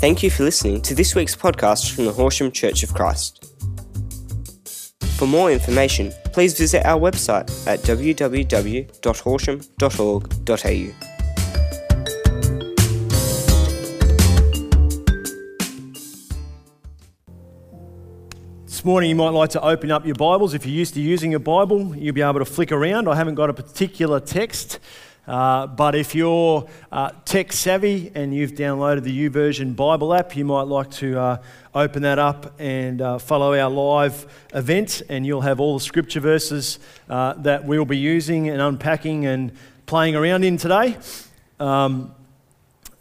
Thank you for listening to this week's podcast from the Horsham Church of Christ. For more information, please visit our website at www.horsham.org.au. This morning, you might like to open up your Bibles. If you're used to using a Bible, you'll be able to flick around. I haven't got a particular text, uh, but if you're uh, tech savvy and you've downloaded the YouVersion Bible app, you might like to uh, open that up and uh, follow our live event, and you'll have all the scripture verses uh, that we'll be using and unpacking and playing around in today. Um,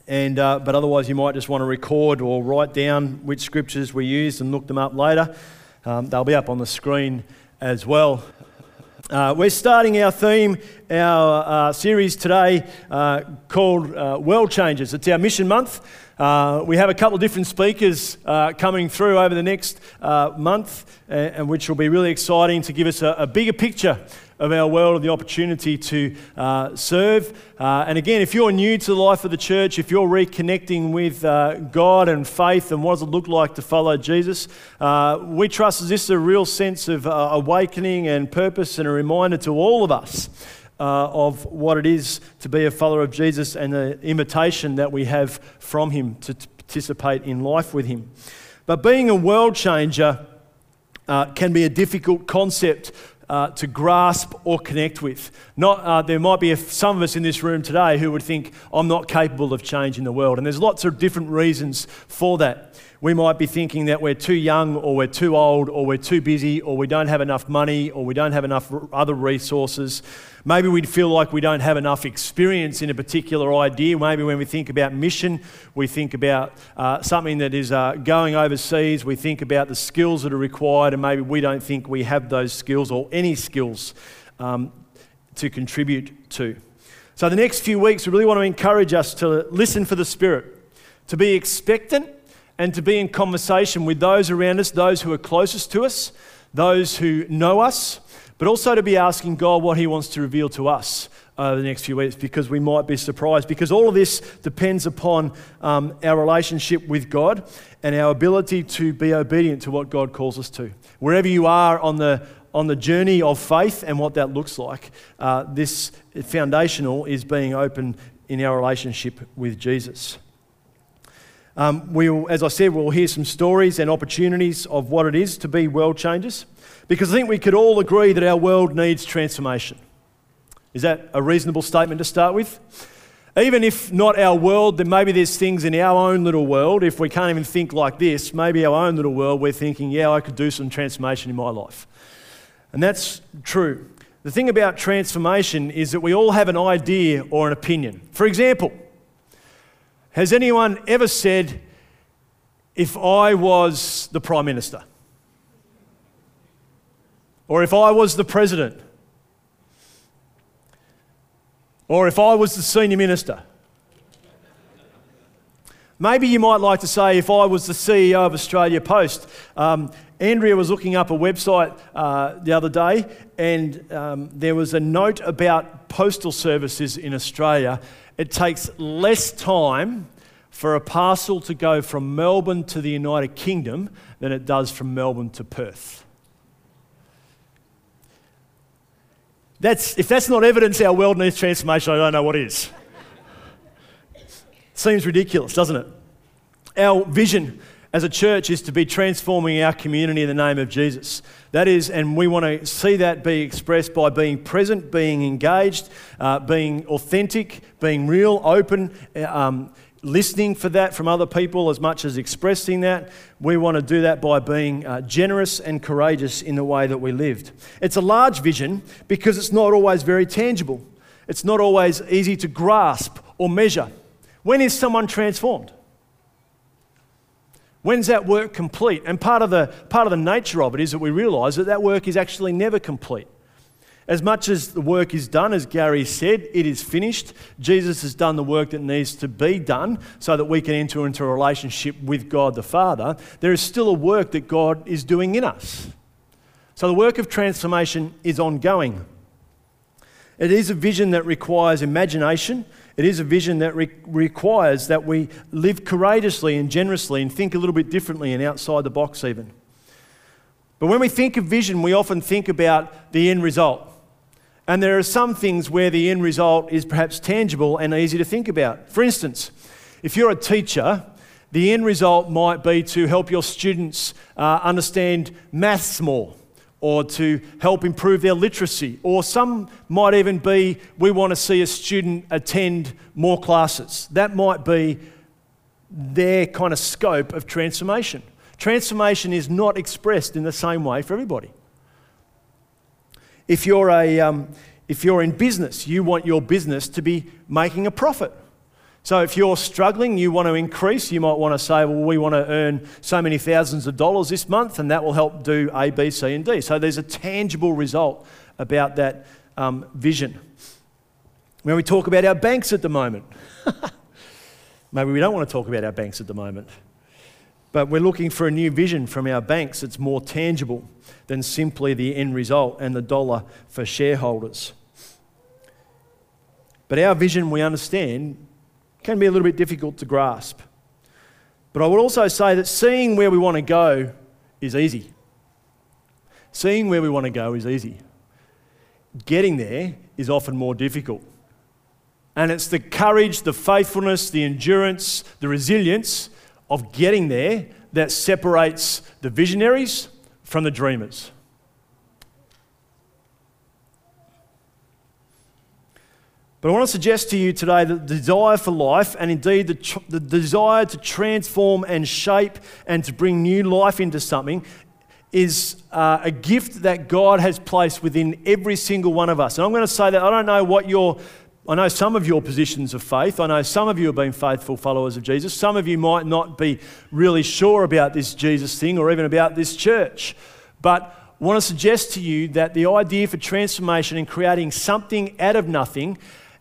and, uh, but otherwise, you might just want to record or write down which scriptures we used and look them up later. Um, they'll be up on the screen as well. Uh, we're starting our theme, our uh, series today uh, called uh, World Changers. It's our mission month. Uh, we have a couple of different speakers uh, coming through over the next month, and, which will be really exciting to give us a, a bigger picture of our world and the opportunity to uh, serve. Uh, and again, if you're new to the life of the church, if you're reconnecting with uh, God and faith and what does it look like to follow Jesus, uh, we trust this is a real sense of uh, awakening and purpose and a reminder to all of us. Uh, of what it is to be a follower of Jesus and the imitation that we have from Him to participate in life with Him. But being a world changer uh, can be a difficult concept uh, to grasp or connect with. Not, uh, there might be a, some of us in this room today who would think, I'm not capable of changing the world. And there's lots of different reasons for that. We might be thinking that we're too young, or we're too old, or we're too busy, or we don't have enough money, or we don't have enough other resources. Maybe we feel like we don't have enough experience in a particular idea. Maybe when we think about mission, we think about uh, something that is uh, going overseas, we think about the skills that are required, and maybe we don't think we have those skills or any skills um, to contribute to. So, the next few weeks, we really want to encourage us to listen for the Spirit, to be expectant and to be in conversation with those around us, those who are closest to us, those who know us, but also to be asking God what He wants to reveal to us over the next few weeks because we might be surprised. Because all of this depends upon um, our relationship with God and our ability to be obedient to what God calls us to. Wherever you are on the on the journey of faith and what that looks like, uh, this foundational is being open in our relationship with Jesus. Um, we'll, as I said, we'll hear some stories and opportunities of what it is to be world changers because I think we could all agree that our world needs transformation. Is that a reasonable statement to start with? Even if not our world, then maybe there's things in our own little world. If we can't even think like this, maybe our own little world, we're thinking, yeah, I could do some transformation in my life. And that's true. The thing about transformation is that we all have an idea or an opinion. For example, has anyone ever said, if I was the Prime Minister? Or if I was the President? Or if I was the Senior Minister? Maybe you might like to say, if I was the CEO of Australia Post. Um, Andrea was looking up a website uh, the other day, and um, there was a note about postal services in Australia, it takes less time for a parcel to go from Melbourne to the United Kingdom than it does from Melbourne to Perth. That's, if that's not evidence our world needs transformation, I don't know what is. Seems ridiculous, doesn't it? Our vision as a church is to be transforming our community in the name of Jesus. That is, and we want to see that be expressed by being present, being engaged, uh, being authentic, being real, open, uh, um, listening for that from other people as much as expressing that. We want to do that by being uh, generous and courageous in the way that we lived. It's a large vision because it's not always very tangible, it's not always easy to grasp or measure. When is someone transformed? When's that work complete? And part of, the, part of the nature of it is that we realise that that work is actually never complete. As much as the work is done, as Gary said, it is finished. Jesus has done the work that needs to be done so that we can enter into a relationship with God the Father. There is still a work that God is doing in us. So the work of transformation is ongoing. It is a vision that requires imagination It is a vision that re- requires that we live courageously and generously and think a little bit differently and outside the box, even. But when we think of vision, we often think about the end result. And there are some things where the end result is perhaps tangible and easy to think about. For instance, if you're a teacher, the end result might be to help your students uh, understand maths more or to help improve their literacy. Or some might even be we want to see a student attend more classes. That might be their kind of scope of transformation. Transformation is not expressed in the same way for everybody. If you're, a, um, if you're in business, you want your business to be making a profit. So if you're struggling, you want to increase, you might want to say, well, we want to earn so many thousands of dollars this month, and that will help do A, B, C, and D. So there's a tangible result about that um, vision. When we talk about our banks at the moment, maybe we don't want to talk about our banks at the moment, but we're looking for a new vision from our banks that's more tangible than simply the end result and the dollar for shareholders. But our vision, we understand, can be a little bit difficult to grasp. But I would also say that seeing where we want to go is easy. Seeing where we want to go is easy. Getting there is often more difficult. And it's the courage, the faithfulness, the endurance, the resilience of getting there that separates the visionaries from the dreamers. But I want to suggest to you today that the desire for life, and indeed the, tr- the desire to transform and shape and to bring new life into something, is uh, a gift that God has placed within every single one of us. And I'm going to say that I don't know what your I know some of your positions of faith. I know some of you have been faithful followers of Jesus. Some of you might not be really sure about this Jesus thing or even about this church. But I want to suggest to you that the idea for transformation and creating something out of nothing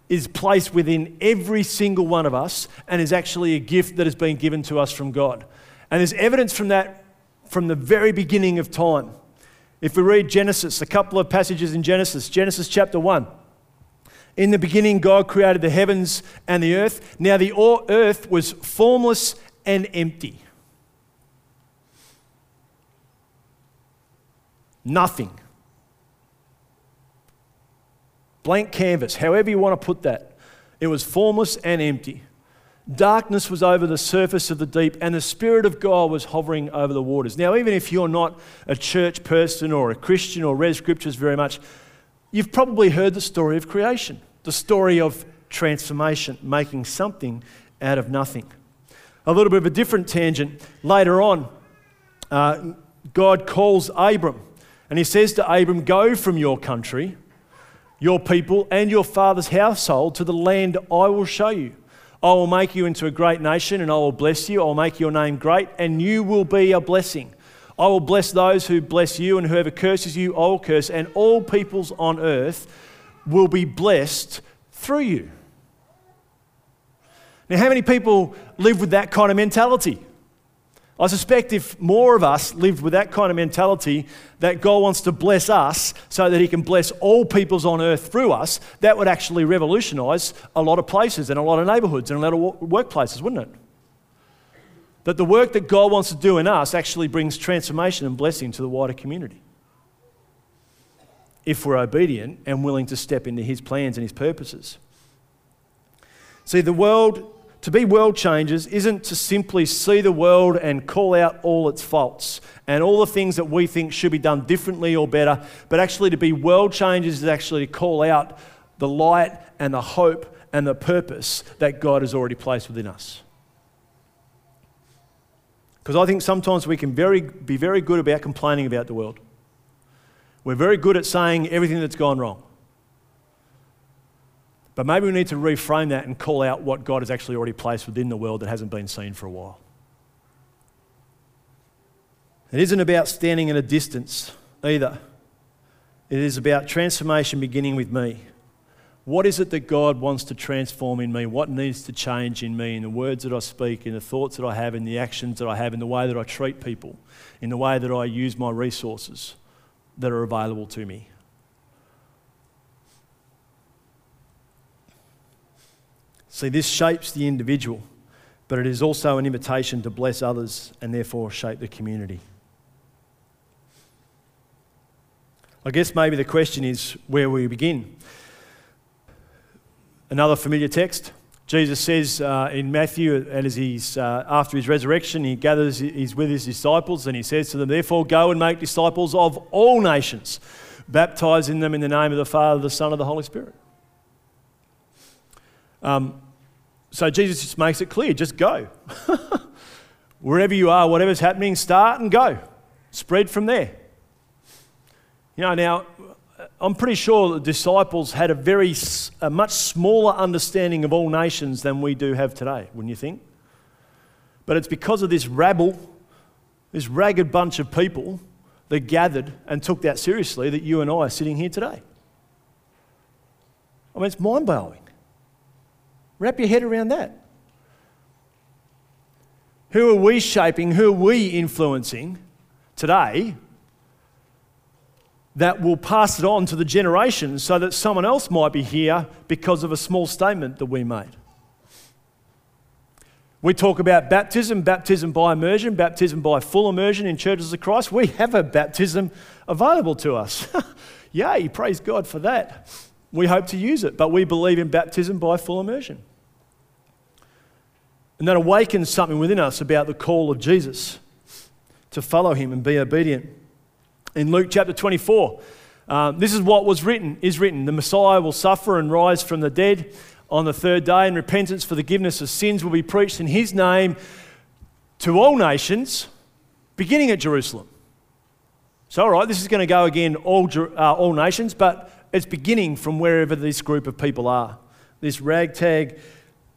is placed within every single one of us and is actually a gift that has been given to us from God. And there's evidence from that from the very beginning of time. If we read Genesis, a couple of passages in Genesis, Genesis chapter 1. In the beginning, God created the heavens and the earth. Now, the earth was formless and empty. Nothing. Blank canvas, however you want to put that. It was formless and empty. Darkness was over the surface of the deep, and the Spirit of God was hovering over the waters. Now, even if you're not a church person or a Christian or read scriptures very much, you've probably heard the story of creation, the story of transformation, making something out of nothing. A little bit of a different tangent. Later on, uh, God calls Abram, and he says to Abram, Go from your country your people and your father's household to the land I will show you. I will make you into a great nation and I will bless you. I will make your name great and you will be a blessing. I will bless those who bless you, and whoever curses you, I will curse, and all peoples on earth will be blessed through you. Now, how many people live with that kind of mentality? I suspect if more of us lived with that kind of mentality that God wants to bless us so that He can bless all peoples on earth through us, that would actually revolutionize a lot of places and a lot of neighborhoods and a lot of workplaces, wouldn't it? That the work that God wants to do in us actually brings transformation and blessing to the wider community. If we're obedient and willing to step into His plans and His purposes. See, the world to be world changers isn't to simply see the world and call out all its faults and all the things that we think should be done differently or better, but actually to be world changers is actually to call out the light and the hope and the purpose that God has already placed within us. Because I think sometimes we can very, be very good about complaining about the world. We're very good at saying everything that's gone wrong. But maybe we need to reframe that and call out what God has actually already placed within the world that hasn't been seen for a while. It isn't about standing at a distance either. It is about transformation beginning with me. What is it that God wants to transform in me? What needs to change in me, in the words that I speak, in the thoughts that I have, in the actions that I have, in the way that I treat people, in the way that I use my resources that are available to me? See, this shapes the individual, but it is also an invitation to bless others and therefore shape the community. I guess maybe the question is where we begin. Another familiar text. Jesus says uh, in Matthew, and as he's uh, after his resurrection, he gathers, he's with his disciples, and he says to them, Therefore, go and make disciples of all nations, baptizing them in the name of the Father, the Son, and the Holy Spirit. Um, so Jesus just makes it clear just go. Wherever you are, whatever's happening, start and go. Spread from there. You know, now, I'm pretty sure the disciples had a very, a much smaller understanding of all nations than we do have today, wouldn't you think? But it's because of this rabble, this ragged bunch of people that gathered and took that seriously that you and I are sitting here today. I mean, it's mind blowing. Wrap your head around that. Who are we shaping? Who are we influencing today that will pass it on to the generation so that someone else might be here because of a small statement that we made? We talk about baptism, baptism by immersion, baptism by full immersion in churches of Christ. We have a baptism available to us. Yay, praise God for that. We hope to use it, but we believe in baptism by full immersion. And that awakens something within us about the call of Jesus to follow him and be obedient. In Luke chapter 24, um, this is what was written, is written. The Messiah will suffer and rise from the dead on the third day, and repentance for the forgiveness of sins will be preached in his name to all nations, beginning at Jerusalem. So, all right, this is going to go again, all, uh, all nations, but it's beginning from wherever this group of people are. This ragtag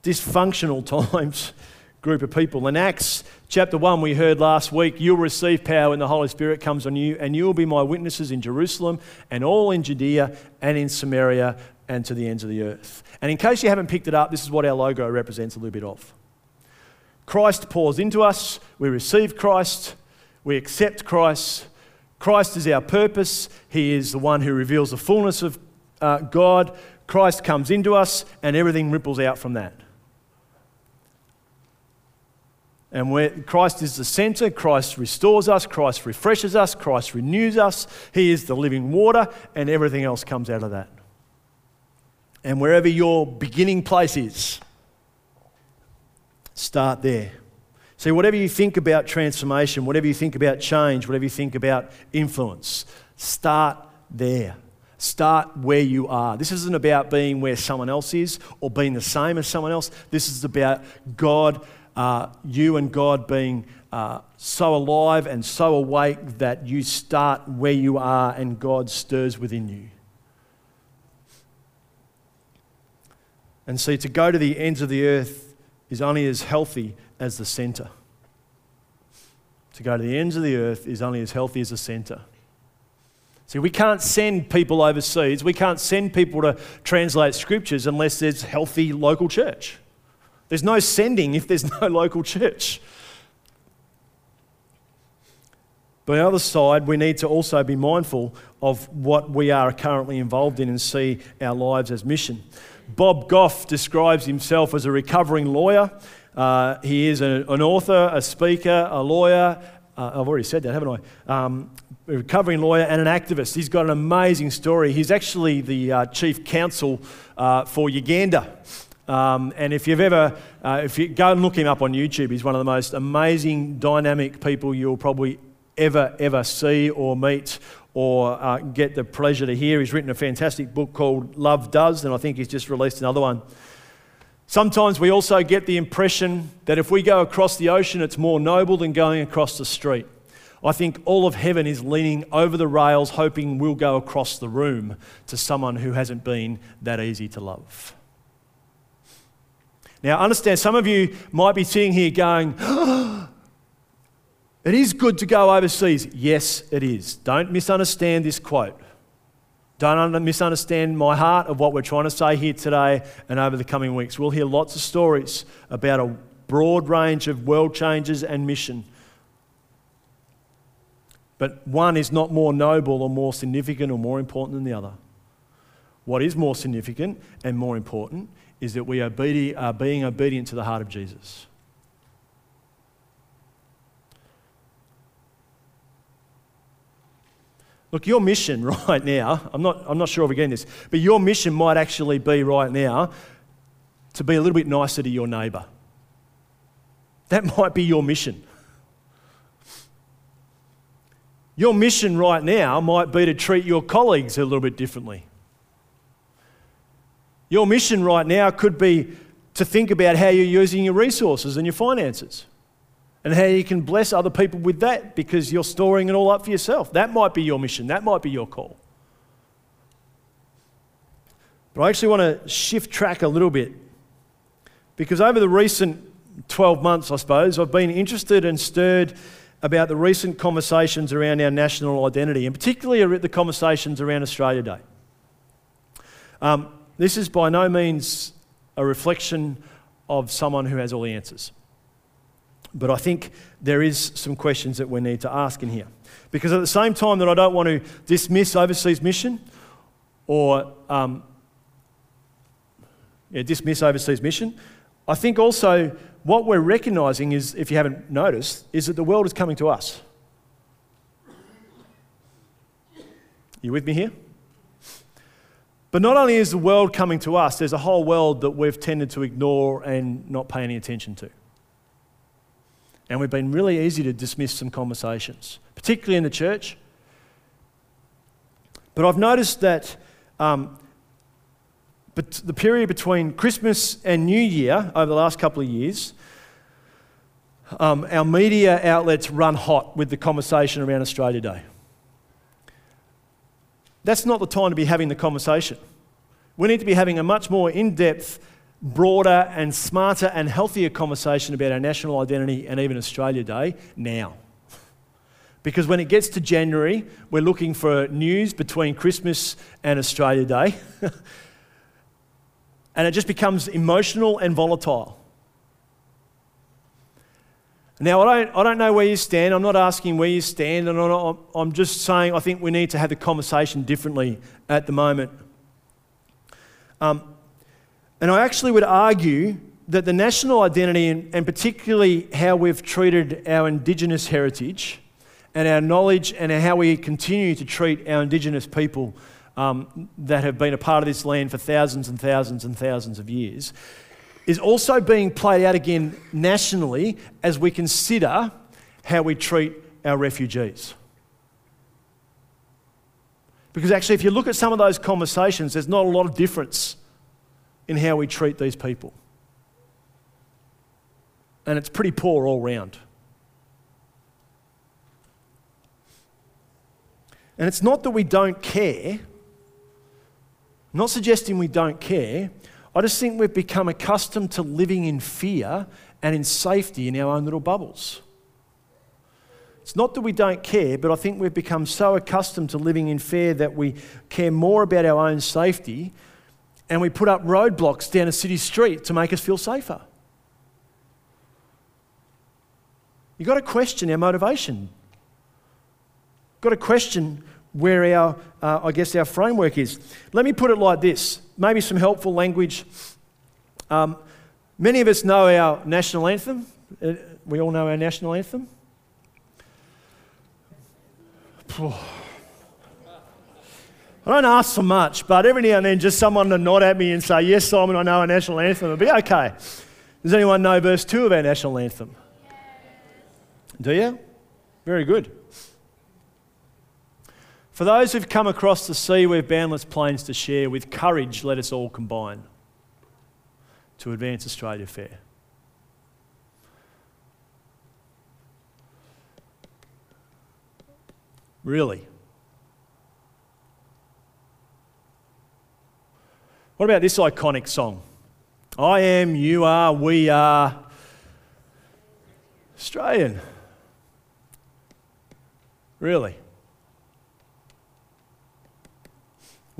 dysfunctional times group of people. In Acts chapter 1, we heard last week, you'll receive power when the Holy Spirit comes on you, and you will be my witnesses in Jerusalem and all in Judea and in Samaria and to the ends of the earth. And in case you haven't picked it up, this is what our logo represents a little bit of. Christ pours into us, we receive Christ, we accept Christ. Christ is our purpose, He is the one who reveals the fullness of uh, God. Christ comes into us, and everything ripples out from that. And where Christ is the center, Christ restores us, Christ refreshes us, Christ renews us. He is the living water, and everything else comes out of that. And wherever your beginning place is, start there. See, whatever you think about transformation, whatever you think about change, whatever you think about influence, start there. Start where you are. This isn't about being where someone else is or being the same as someone else. This is about God uh, you and God being uh, so alive and so awake that you start where you are and God stirs within you. And see, to go to the ends of the earth is only as healthy as the center. To go to the ends of the earth is only as healthy as the center. See, we can't send people overseas. We can't send people to translate scriptures unless there's healthy local church. There's no sending if there's no local church. But on the other side, we need to also be mindful of what we are currently involved in and see our lives as mission. Bob Goff describes himself as a recovering lawyer. Uh, he is a, an author, a speaker, a lawyer. Uh, I've already said that, haven't I? Um, a recovering lawyer and an activist. He's got an amazing story. He's actually the uh, chief counsel uh, for Uganda. Um, and if you've ever, uh, if you go and look him up on YouTube, he's one of the most amazing, dynamic people you'll probably ever, ever see or meet or uh, get the pleasure to hear. He's written a fantastic book called Love Does, and I think he's just released another one. Sometimes we also get the impression that if we go across the ocean, it's more noble than going across the street. I think all of heaven is leaning over the rails, hoping we'll go across the room to someone who hasn't been that easy to love. Now, understand, some of you might be sitting here going, It is good to go overseas. Yes, it is. Don't misunderstand this quote. Don't misunderstand my heart of what we're trying to say here today and over the coming weeks. We'll hear lots of stories about a broad range of world changes and mission. But one is not more noble or more significant or more important than the other. What is more significant and more important is that we are being obedient to the heart of Jesus. Look, your mission right now, I'm not, I'm not sure if we're getting this, but your mission might actually be right now to be a little bit nicer to your neighbour. That might be your mission. Your mission right now might be to treat your colleagues a little bit differently. Your mission right now could be to think about how you're using your resources and your finances and how you can bless other people with that because you're storing it all up for yourself. That might be your mission, that might be your call. But I actually want to shift track a little bit because over the recent 12 months, I suppose, I've been interested and stirred about the recent conversations around our national identity, and particularly the conversations around Australia Day. Um, this is by no means a reflection of someone who has all the answers. But I think there is some questions that we need to ask in here. Because at the same time that I don't want to dismiss overseas mission or um, yeah, dismiss overseas mission, I think also what we're recognizing is, if you haven't noticed, is that the world is coming to us. You with me here? But not only is the world coming to us, there's a whole world that we've tended to ignore and not pay any attention to. And we've been really easy to dismiss some conversations, particularly in the church. But I've noticed that um, but the period between Christmas and New Year over the last couple of years, um, our media outlets run hot with the conversation around Australia Day. That's not the time to be having the conversation. We need to be having a much more in depth broader and smarter and healthier conversation about our national identity and even Australia Day now. Because when it gets to January, we're looking for news between Christmas and Australia Day. and it just becomes emotional and volatile. Now, I don't, I don't know where you stand. I'm not asking where you stand. And I'm, just saying I think we need to have the conversation differently at the moment. Um, and I actually would argue that the national identity, and, and particularly how we've treated our Indigenous heritage and our knowledge and how we continue to treat our Indigenous people um, that have been a part of this land for thousands and thousands and thousands of years, is also being played out again nationally as we consider how we treat our refugees. Because actually, if you look at some of those conversations, there's not a lot of difference in how we treat these people. And it's pretty poor all round. And it's not that we don't care, I'm not suggesting we don't care. I just think we've become accustomed to living in fear and in safety in our own little bubbles. It's not that we don't care, but I think we've become so accustomed to living in fear that we care more about our own safety and we put up roadblocks down a city street to make us feel safer. You've got to question our motivation. You've got to question where our, uh, I guess, our framework is. Let me put it like this maybe some helpful language. Um, many of us know our national anthem. Uh, we all know our national anthem. I don't ask for much, but every now and then just someone to nod at me and say, Yes, Simon, I know our national anthem. It'll be okay. Does anyone know verse 2 of our national anthem? Do you? Very good. For those who've come across the sea, we've boundless plains to share. With courage, let us all combine to advance Australia fair. Really? What about this iconic song? I am, you are, we are Australian. Really?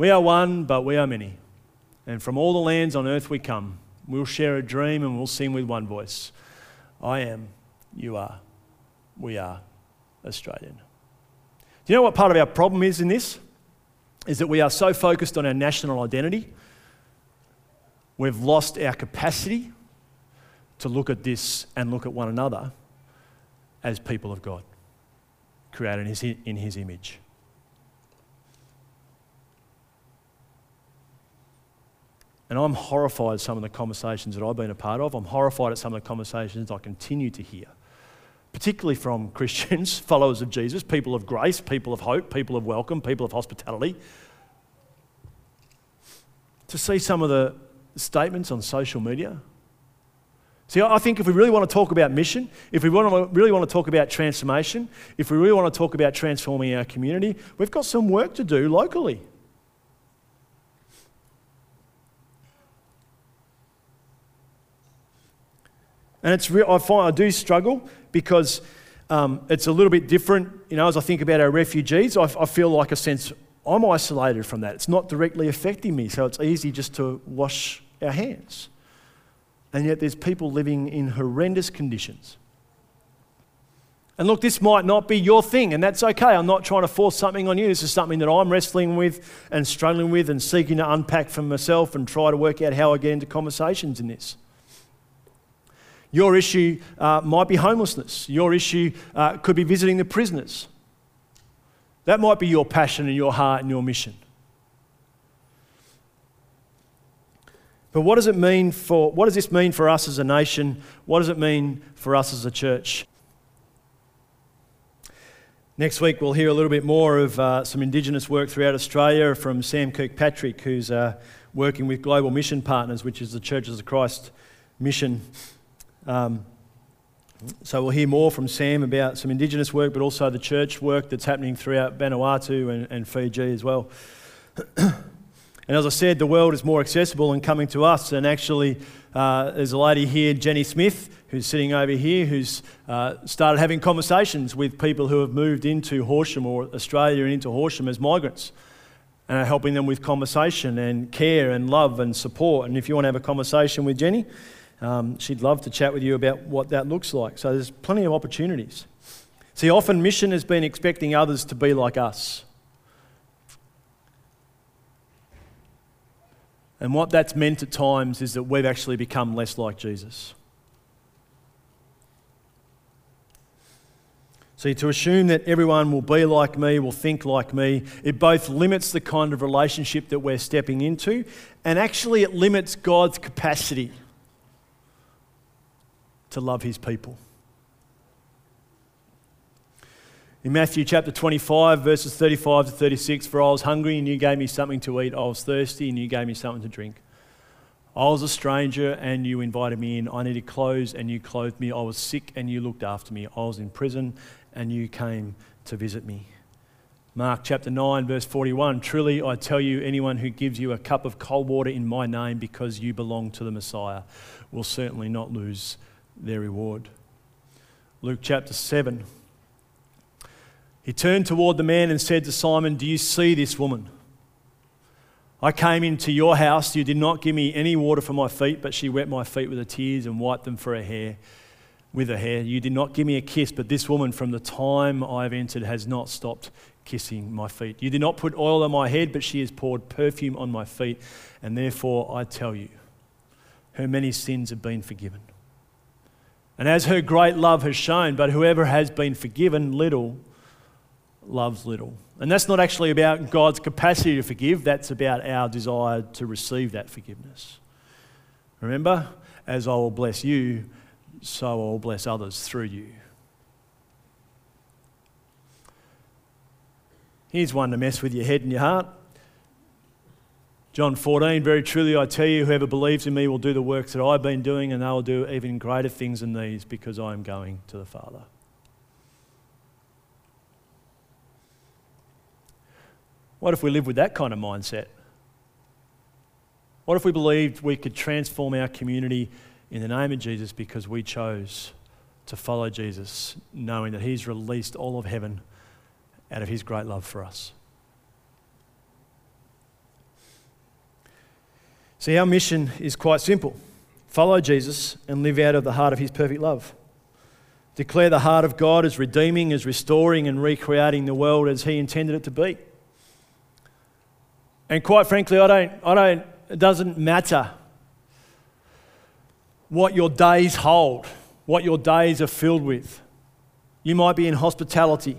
We are one, but we are many. And from all the lands on earth we come. We'll share a dream and we'll sing with one voice I am, you are, we are Australian. Do you know what part of our problem is in this? Is that we are so focused on our national identity we've lost our capacity to look at this and look at one another as people of God, created in his, in his image. And I'm horrified at some of the conversations that I've been a part of. I'm horrified at some of the conversations I continue to hear, particularly from Christians, followers of Jesus, people of grace, people of hope, people of welcome, people of hospitality. To see some of the statements on social media. See, I think if we really want to talk about mission, if we really want to talk about transformation, if we really want to talk about transforming our community, we've got some work to do locally. And it's I find I do struggle because um, it's a little bit different. You know, as I think about our refugees, I, I feel like a sense I'm isolated from that. It's not directly affecting me, so it's easy just to wash our hands. And yet there's people living in horrendous conditions. And look, this might not be your thing, and that's okay. I'm not trying to force something on you. This is something that I'm wrestling with and struggling with and seeking to unpack for myself and try to work out how I get into conversations in this. Your issue uh, might be homelessness. Your issue uh, could be visiting the prisoners. That might be your passion and your heart and your mission. But what does it mean for what does this mean for us as a nation? What does it mean for us as a church? Next week, we'll hear a little bit more of uh, some Indigenous work throughout Australia from Sam Kirkpatrick, who's uh, working with Global Mission Partners, which is the Churches of Christ mission um, so we'll hear more from Sam about some Indigenous work, but also the church work that's happening throughout Vanuatu and, and Fiji as well. and as I said, the world is more accessible and coming to us. And actually, uh, there's a lady here, Jenny Smith, who's sitting over here, who's uh, started having conversations with people who have moved into Horsham or Australia and into Horsham as migrants and are helping them with conversation and care and love and support. And if you want to have a conversation with Jenny, um, she'd love to chat with you about what that looks like. So there's plenty of opportunities. See, often mission has been expecting others to be like us. And what that's meant at times is that we've actually become less like Jesus. See, to assume that everyone will be like me, will think like me, it both limits the kind of relationship that we're stepping into, and actually it limits God's capacity to love his people. In Matthew chapter 25, verses 35 to 36, for I was hungry and you gave me something to eat. I was thirsty and you gave me something to drink. I was a stranger and you invited me in. I needed clothes and you clothed me. I was sick and you looked after me. I was in prison and you came to visit me. Mark chapter 9, verse 41 Truly I tell you, anyone who gives you a cup of cold water in my name because you belong to the Messiah will certainly not lose their reward. Luke chapter 7. He turned toward the man and said to Simon, Do you see this woman? I came into your house. You did not give me any water for my feet, but she wet my feet with her tears and wiped them for her hair with her hair. You did not give me a kiss, but this woman from the time I have entered has not stopped kissing my feet. You did not put oil on my head, but she has poured perfume on my feet. And therefore I tell you, her many sins have been forgiven and as her great love has shown, but whoever has been forgiven little loves little. And that's not actually about God's capacity to forgive, that's about our desire to receive that forgiveness. Remember, as I will bless you, so I will bless others through you. Here's one to mess with your head and your heart. John 14, very truly I tell you, whoever believes in me will do the works that I've been doing, and they will do even greater things than these because I am going to the Father. What if we lived with that kind of mindset? What if we believed we could transform our community in the name of Jesus because we chose to follow Jesus, knowing that He's released all of heaven out of His great love for us? See, our mission is quite simple follow Jesus and live out of the heart of his perfect love. Declare the heart of God as redeeming, as restoring, and recreating the world as he intended it to be. And quite frankly, I don't, I don't, it doesn't matter what your days hold, what your days are filled with. You might be in hospitality.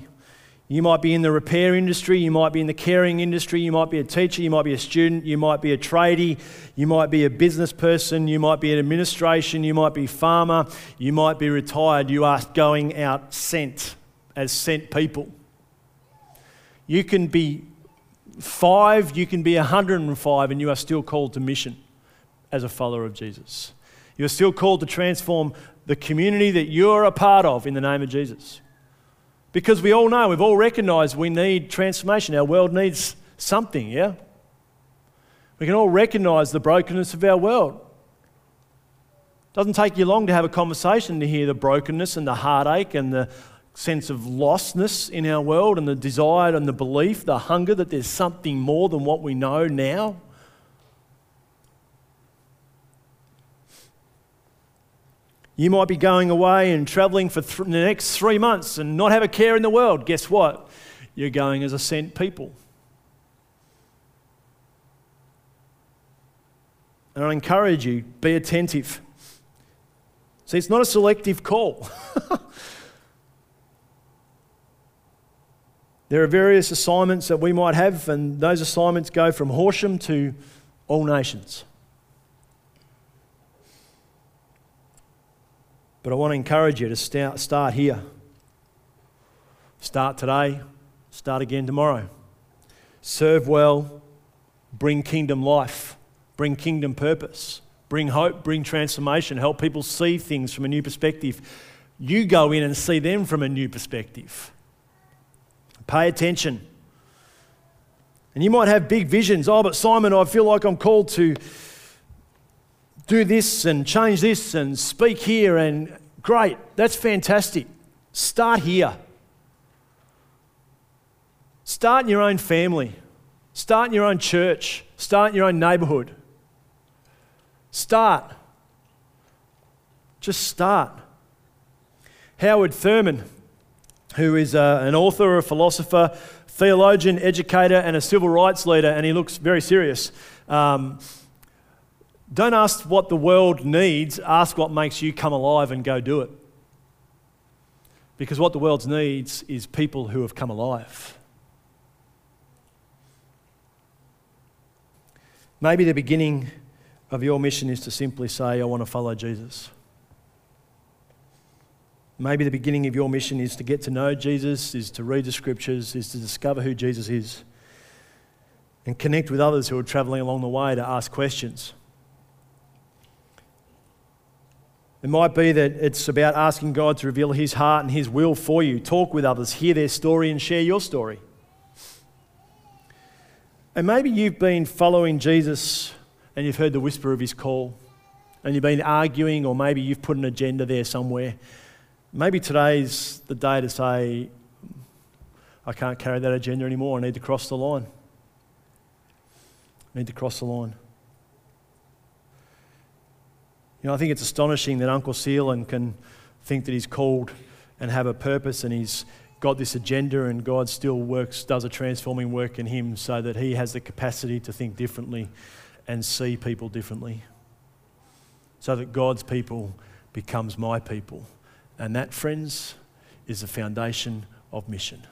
You might be in the repair industry, you might be in the caring industry, you might be a teacher, you might be a student, you might be a tradie, you might be a business person, you might be in administration, you might be farmer, you might be retired. You are going out sent as sent people. You can be five, you can be 105, and you are still called to mission as a follower of Jesus. You are still called to transform the community that you're a part of in the name of Jesus. Because we all know, we've all recognized we need transformation. Our world needs something, yeah? We can all recognize the brokenness of our world. It doesn't take you long to have a conversation to hear the brokenness and the heartache and the sense of lostness in our world and the desire and the belief, the hunger that there's something more than what we know now. You might be going away and traveling for th- the next three months and not have a care in the world. Guess what? You're going as a sent people. And I encourage you, be attentive. See, it's not a selective call. there are various assignments that we might have, and those assignments go from Horsham to all nations. But I want to encourage you to start, start here. Start today, start again tomorrow. Serve well, bring kingdom life, bring kingdom purpose, bring hope, bring transformation, help people see things from a new perspective. You go in and see them from a new perspective. Pay attention. And you might have big visions. Oh, but Simon, I feel like I'm called to do this and change this and speak here and great, that's fantastic. Start here. Start in your own family. Start in your own church. Start in your own neighborhood. Start. Just start. Howard Thurman, who is uh, an author, a philosopher, theologian, educator, and a civil rights leader, and he looks very serious. Um, don't ask what the world needs, ask what makes you come alive and go do it. Because what the world needs is people who have come alive. Maybe the beginning of your mission is to simply say, I want to follow Jesus. Maybe the beginning of your mission is to get to know Jesus, is to read the scriptures, is to discover who Jesus is, and connect with others who are traveling along the way to ask questions. It might be that it's about asking God to reveal His heart and His will for you. Talk with others, hear their story, and share your story. And maybe you've been following Jesus and you've heard the whisper of His call, and you've been arguing, or maybe you've put an agenda there somewhere. Maybe today's the day to say, I can't carry that agenda anymore. I need to cross the line. I need to cross the line. You know, I think it's astonishing that Uncle Seelan can think that he's called and have a purpose and he's got this agenda and God still works, does a transforming work in him so that he has the capacity to think differently and see people differently. So that God's people becomes my people. And that, friends, is the foundation of mission.